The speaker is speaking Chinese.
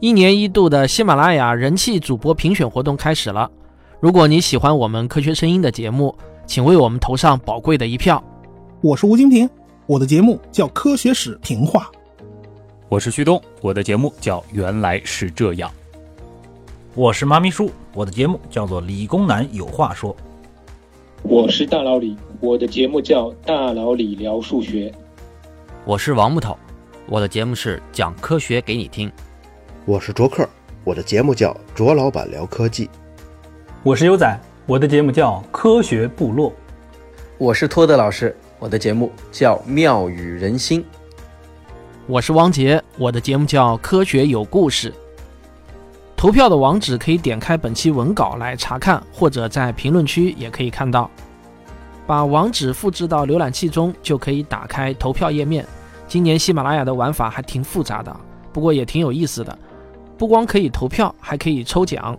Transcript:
一年一度的喜马拉雅人气主播评选活动开始了。如果你喜欢我们科学声音的节目，请为我们投上宝贵的一票。我是吴京平，我的节目叫《科学史评话》。我是旭东，我的节目叫《原来是这样》。我是妈咪叔，我的节目叫做《理工男有话说》。我是大老李，我的节目叫《大老李聊数学》。我是王木头，我的节目是讲科学给你听。我是卓克，我的节目叫卓老板聊科技。我是优仔，我的节目叫科学部落。我是托德老师，我的节目叫妙语人心。我是汪杰，我的节目叫科学有故事。投票的网址可以点开本期文稿来查看，或者在评论区也可以看到。把网址复制到浏览器中，就可以打开投票页面。今年喜马拉雅的玩法还挺复杂的，不过也挺有意思的。不光可以投票，还可以抽奖。